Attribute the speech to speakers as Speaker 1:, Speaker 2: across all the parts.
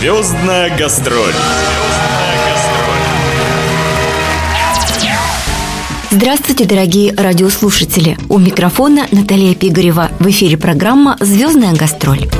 Speaker 1: Звездная гастроль.
Speaker 2: Здравствуйте, дорогие радиослушатели! У микрофона Наталья Пигарева. В эфире программа «Звездная гастроль».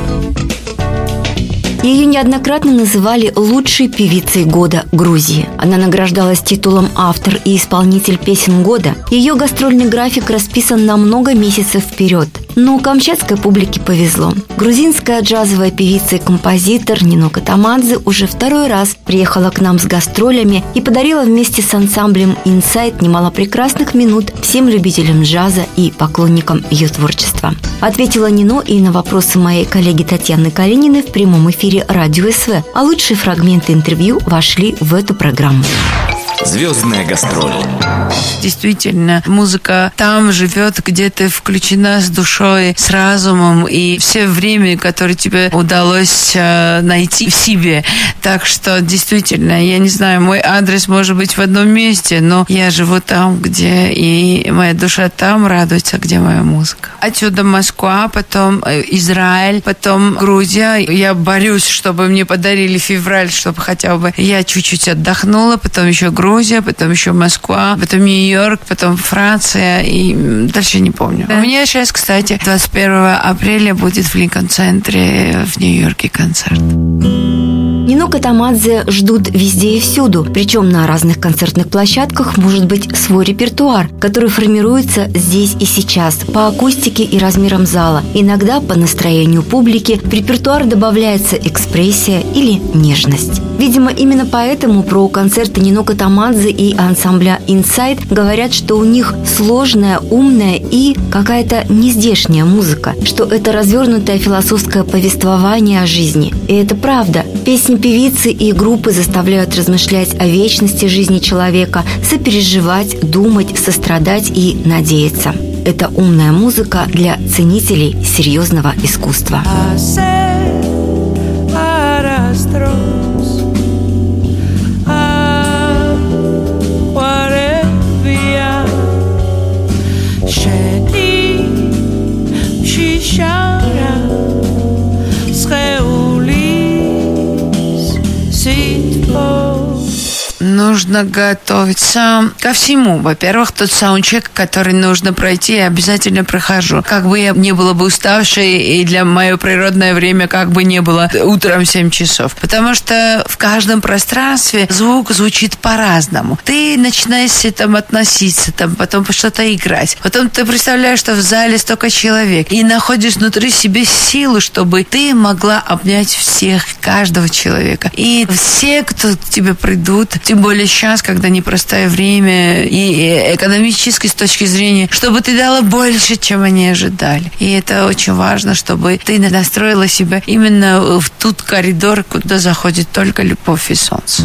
Speaker 2: Ее неоднократно называли лучшей певицей года Грузии. Она награждалась титулом автор и исполнитель песен года. Ее гастрольный график расписан на много месяцев вперед. Но камчатской публике повезло. Грузинская джазовая певица и композитор Нино Катамадзе уже второй раз приехала к нам с гастролями и подарила вместе с ансамблем «Инсайт» немало прекрасных минут всем любителям джаза и поклонникам ее творчества. Ответила Нино и на вопросы моей коллеги Татьяны Калининой в прямом эфире «Радио СВ», а лучшие фрагменты интервью вошли в эту программу.
Speaker 1: Звездная гастроль.
Speaker 3: Действительно, музыка там живет, где ты включена с душой, с разумом и все время, которое тебе удалось э, найти в себе. Так что действительно, я не знаю, мой адрес может быть в одном месте, но я живу там, где и моя душа там радуется, где моя музыка. Отсюда Москва, потом э, Израиль, потом Грузия. Я борюсь, чтобы мне подарили февраль, чтобы хотя бы я чуть-чуть отдохнула, потом еще Грузия, потом еще Москва, потом Нью-Йорк, потом Франция и дальше не помню. У меня сейчас, кстати, 21 апреля будет в Линкольн-центре в Нью-Йорке концерт.
Speaker 2: Нино Катамадзе ждут везде и всюду, причем на разных концертных площадках может быть свой репертуар, который формируется здесь и сейчас, по акустике и размерам зала. Иногда по настроению публики в репертуар добавляется экспрессия или нежность. Видимо, именно поэтому про концерты Нино Катамадзе и ансамбля Inside говорят, что у них сложная, умная и какая-то нездешняя музыка, что это развернутое философское повествование о жизни. И это правда. Песни певицы и группы заставляют размышлять о вечности жизни человека, сопереживать, думать, сострадать и надеяться. Это умная музыка для ценителей серьезного искусства.
Speaker 3: Нужно готовиться ко всему. Во-первых, тот саундчек, который нужно пройти, я обязательно прохожу. Как бы я не была бы уставшей, и для мое природное время как бы не было утром 7 часов. Потому что в каждом пространстве звук звучит по-разному. Ты начинаешь этому относиться, там, потом что-то играть. Потом ты представляешь, что в зале столько человек, и находишь внутри себе силу, чтобы ты могла обнять всех, каждого человека. И все, кто к тебе придут, тем более сейчас, когда непростое время и экономически с точки зрения, чтобы ты дала больше, чем они ожидали. И это очень важно, чтобы ты настроила себя именно в тот коридор, куда заходит только любовь и солнце.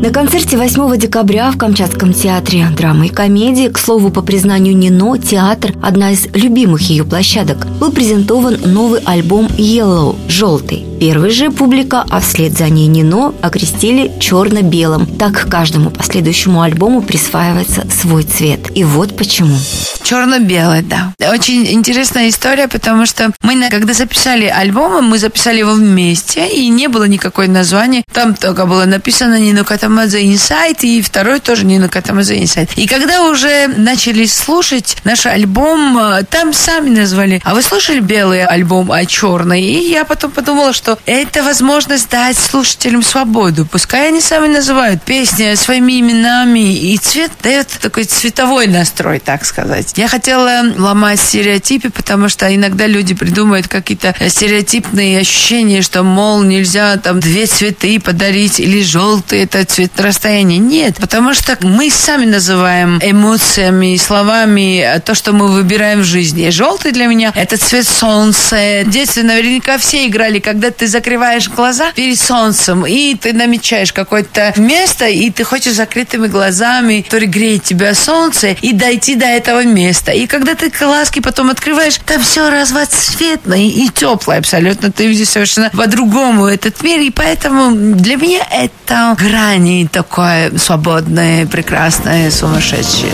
Speaker 2: На концерте 8 декабря в Камчатском театре драмы и комедии, к слову, по признанию Нино, театр – одна из любимых ее площадок, был презентован новый альбом «Yellow» – «Желтый». Первый же публика, а вслед за ней Нино, окрестили черно-белым. Так каждому последующему альбому присваивается свой цвет. И вот почему.
Speaker 3: Черно-белый, да. Очень интересная история, потому что мы, когда записали альбом, мы записали его вместе, и не было никакой названия. Там только было написано Нино Катамадзе Инсайт, и второй тоже Нино Катамадзе Инсайт. И когда уже начали слушать наш альбом, там сами назвали, а вы слушали белый альбом, а черный? И я потом подумала, что это возможность дать слушателям свободу. Пускай они сами называют песни своими именами, и цвет дает такой цветовой настрой, так сказать. Я хотела ломать стереотипы, потому что иногда люди придумывают какие-то стереотипные ощущения, что, мол, нельзя там две цветы подарить, или желтый это цвет расстояния. Нет, потому что мы сами называем эмоциями словами то, что мы выбираем в жизни. Желтый для меня это цвет солнца. В детстве наверняка все играли, когда ты закрываешь глаза перед солнцем, и ты намечаешь какое-то место, и ты хочешь закрытыми глазами, который греет тебя солнце, и дойти до этого места. И когда ты глазки потом открываешь, там все разноцветное и теплое абсолютно. Ты видишь совершенно по-другому этот мир. И поэтому для меня это грани такое свободное, прекрасное, сумасшедшее.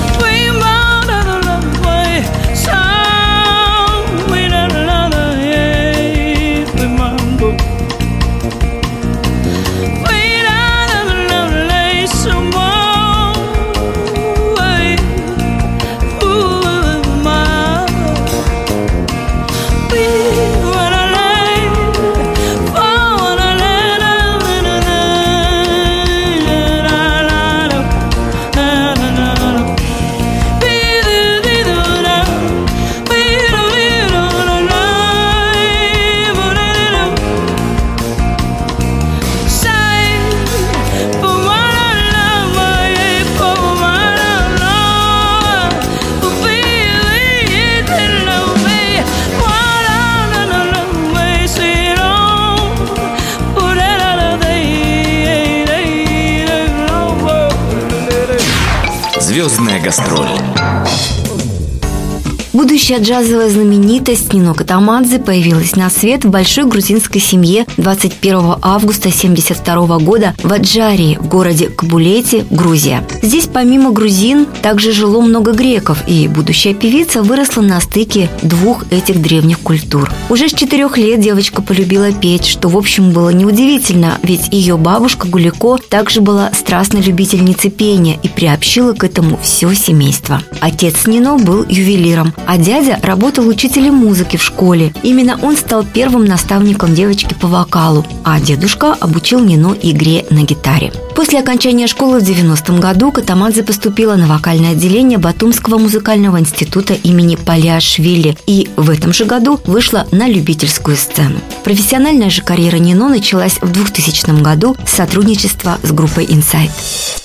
Speaker 2: Будущая джазовая знаменитость Нино Катамадзе появилась на свет в большой грузинской семье 21 августа 1972 года в Аджарии, в городе Кабулете, Грузия. Здесь помимо грузин также жило много греков, и будущая певица выросла на стыке двух этих древних культур. Уже с четырех лет девочка полюбила петь, что в общем было неудивительно, ведь ее бабушка Гулико также была страстной любительницей пения и приобщила к этому все семейство. Отец Нино был ювелиром, а дядя работал учителем музыки в школе. Именно он стал первым наставником девочки по вокалу, а дедушка обучил Нино игре на гитаре. После окончания школы в 90-м году Катамадзе поступила на вокальное отделение Батумского музыкального института имени Палиашвили и в этом же году вышла на любительскую сцену. Профессиональная же карьера Нино началась в 2000 году с сотрудничества с группой Insight.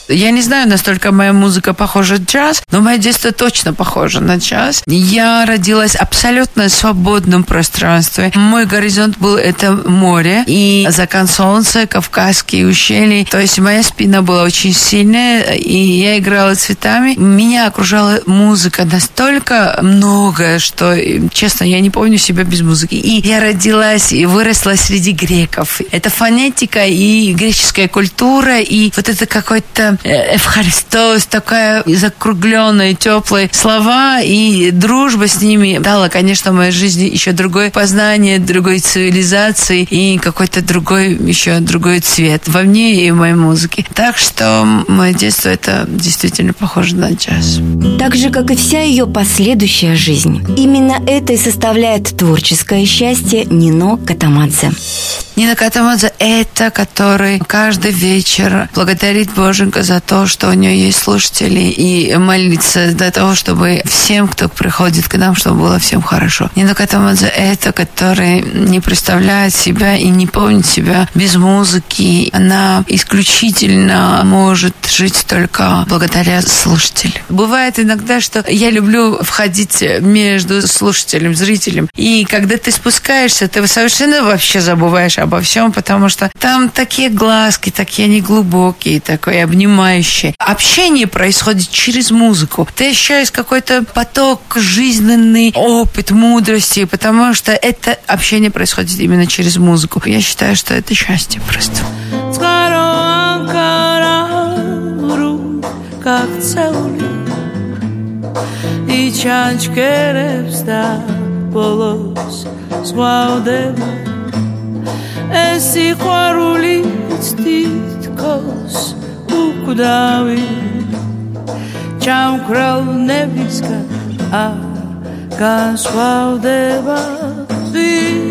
Speaker 3: Я не знаю, настолько моя музыка похожа на джаз, но мое детство точно похоже на джаз. Я родилась абсолютно в свободном пространстве. Мой горизонт был это море и закат солнца, Кавказские ущелья. То есть моя спина была очень сильная, и я играла цветами. Меня окружала музыка настолько многое, что, честно, я не помню себя без музыки. И я родилась и выросла среди греков. Это фонетика и греческая культура, и вот это какой-то Эвхаристос, такая закругленная, теплые слова, и дружба с ними дала, конечно, в моей жизни еще другое познание, другой цивилизации и какой-то другой, еще другой цвет во мне и в моей музыке. Так что мое детство это действительно похоже на джаз.
Speaker 2: Так же, как и вся ее последующая жизнь. Именно это и составляет творческое счастье Нино Катамадзе.
Speaker 3: Нина Катамадзе – это который каждый вечер благодарит Боженька за то, что у нее есть слушатели, и молится для того, чтобы всем, кто приходит к нам, чтобы было всем хорошо. Нина Катамадзе – это который не представляет себя и не помнит себя без музыки. Она исключительно может жить только благодаря слушателям. Бывает иногда, что я люблю входить между слушателем, зрителем, и когда ты спускаешься, ты совершенно вообще забываешь об обо всем, потому что там такие глазки, такие они глубокие, такое обнимающее. Общение происходит через музыку. Ты ощущаешь какой-то поток жизненный, опыт, мудрости, потому что это общение происходит именно через музыку. Я считаю, что это счастье просто. გაქცეული იჩანჩქერებს და ბოლოს ზღვავდება ეს სიყვარული თითქოს უკვდავი ჩამქრალ ნებისგან არ განსხვავდება.
Speaker 2: ვინ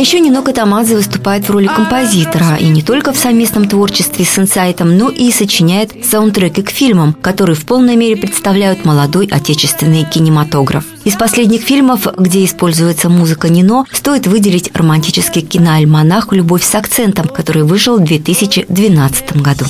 Speaker 2: еще Нино Катамадзе выступает в роли композитора и не только в совместном творчестве с инсайтом, но и сочиняет саундтреки к фильмам, которые в полной мере представляют молодой отечественный кинематограф. Из последних фильмов, где используется музыка Нино, стоит выделить романтический киноальманах «Любовь с акцентом», который вышел в 2012 году.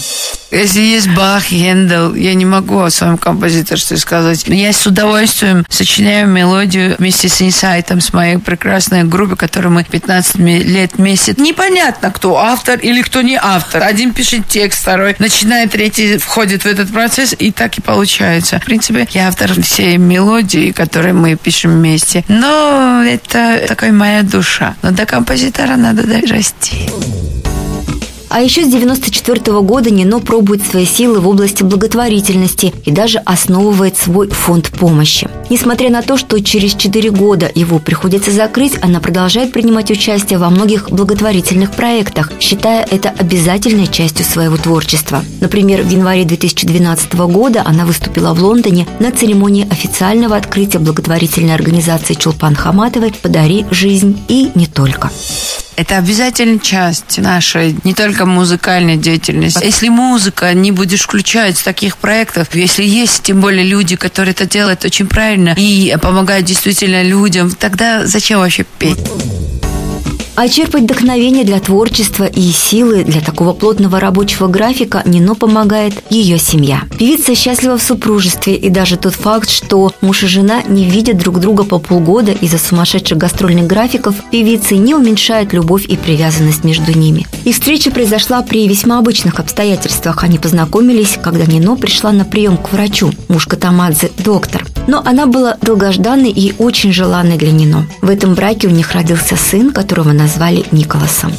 Speaker 3: Если есть Бах, Хендел, я не могу о своем композиторстве сказать. Я с удовольствием сочиняю мелодию вместе с инсайтом, с моей прекрасной группой, которую мы 15 лет вместе. Непонятно, кто автор или кто не автор. Один пишет текст, второй начинает, третий входит в этот процесс, и так и получается. В принципе, я автор всей мелодии, которые мы пишем вместе. Но это такая моя душа. Но до композитора надо дорасти.
Speaker 2: А еще с 1994 года Нино пробует свои силы в области благотворительности и даже основывает свой фонд помощи. Несмотря на то, что через 4 года его приходится закрыть, она продолжает принимать участие во многих благотворительных проектах, считая это обязательной частью своего творчества. Например, в январе 2012 года она выступила в Лондоне на церемонии официального открытия благотворительной организации Чулпан Хаматовой «Подари жизнь» и не только.
Speaker 3: Это обязательная часть нашей не только музыкальной деятельности. Если музыка не будешь включать в таких проектов, если есть тем более люди, которые это делают очень правильно и помогают действительно людям, тогда зачем вообще петь?
Speaker 2: А черпать вдохновение для творчества и силы для такого плотного рабочего графика Нино помогает ее семья. Певица счастлива в супружестве, и даже тот факт, что муж и жена не видят друг друга по полгода из-за сумасшедших гастрольных графиков, певицы не уменьшает любовь и привязанность между ними. Их встреча произошла при весьма обычных обстоятельствах. Они познакомились, когда Нино пришла на прием к врачу. Муж Катамадзе – доктор. Но она была долгожданной и очень желанной для Нино. В этом браке у них родился сын, которого назвали Николасом.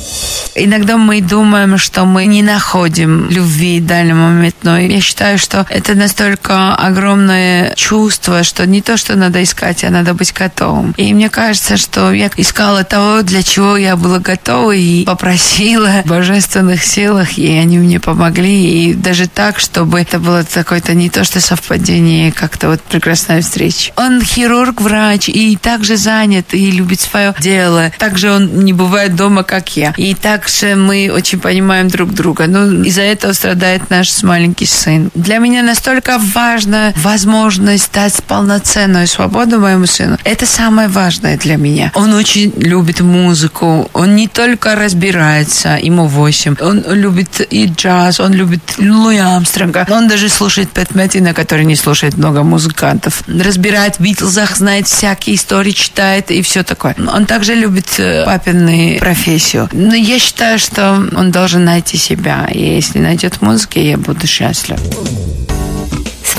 Speaker 3: Иногда мы думаем, что мы не находим любви в данный момент, но я считаю, что это настолько огромное чувство, что не то, что надо искать, а надо быть готовым. И мне кажется, что я искала того, для чего я была готова и попросила в божественных силах, и они мне помогли. И даже так, чтобы это было какое-то не то, что совпадение, как-то вот прекрасная встреча. Он хирург, врач, и также занят, и любит свое дело. Также он не бывает дома, как я. И также мы очень понимаем друг друга. Ну, из-за этого страдает наш маленький сын. Для меня настолько важна возможность дать полноценную свободу моему сыну. Это самое важное для меня. Он очень любит музыку. Он не только разбирается, ему 8. Он любит и джаз, он любит Луи Амстронга. Он даже слушает Пэт Мэттина, который не слушает много музыкантов. Разбирает в Битлзах, знает всякие истории, читает и все такое. Он также любит э, папины профессию. Но я считаю, что он должен найти себя. И если найдет в музыке, я буду счастлив.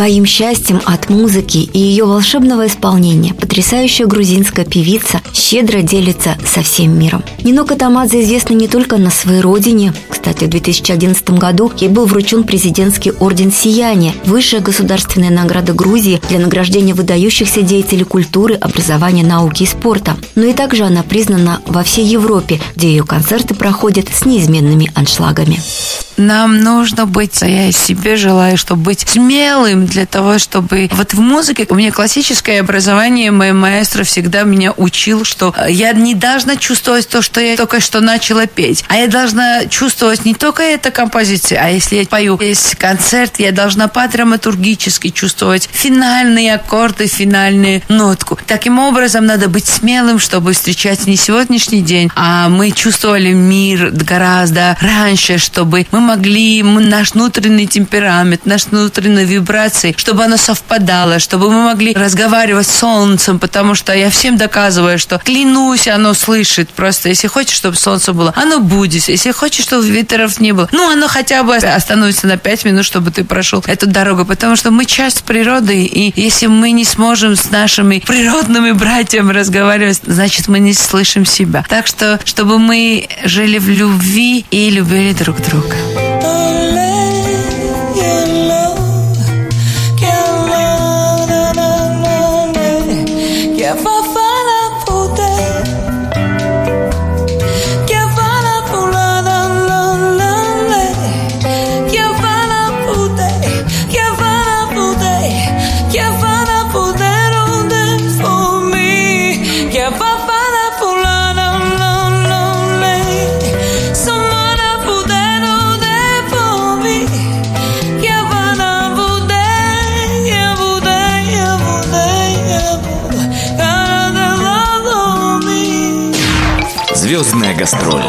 Speaker 2: Своим счастьем от музыки и ее волшебного исполнения потрясающая грузинская певица щедро делится со всем миром. Нино Катамадзе известна не только на своей родине. Кстати, в 2011 году ей был вручен президентский орден «Сияние» – высшая государственная награда Грузии для награждения выдающихся деятелей культуры, образования, науки и спорта. Но и также она признана во всей Европе, где ее концерты проходят с неизменными аншлагами.
Speaker 3: Нам нужно быть, я себе желаю, чтобы быть смелым для того, чтобы... Вот в музыке у меня классическое образование, мой маэстро всегда меня учил, что я не должна чувствовать то, что я только что начала петь, а я должна чувствовать не только эта композиция, а если я пою весь концерт, я должна по-драматургически чувствовать финальные аккорды, финальную нотку. Таким образом, надо быть смелым, чтобы встречать не сегодняшний день, а мы чувствовали мир гораздо раньше, чтобы мы могли наш внутренний темперамент, наш внутренние вибрации, чтобы оно совпадало, чтобы мы могли разговаривать с солнцем, потому что я всем доказываю, что клянусь, оно слышит. Просто если хочешь, чтобы солнце было, оно будет. Если хочешь, чтобы ветров не было, ну, оно хотя бы остановится на пять минут, чтобы ты прошел эту дорогу, потому что мы часть природы, и если мы не сможем с нашими природными братьями разговаривать, значит, мы не слышим себя. Так что, чтобы мы жили в любви и любили друг друга.
Speaker 1: Звездная гастроль.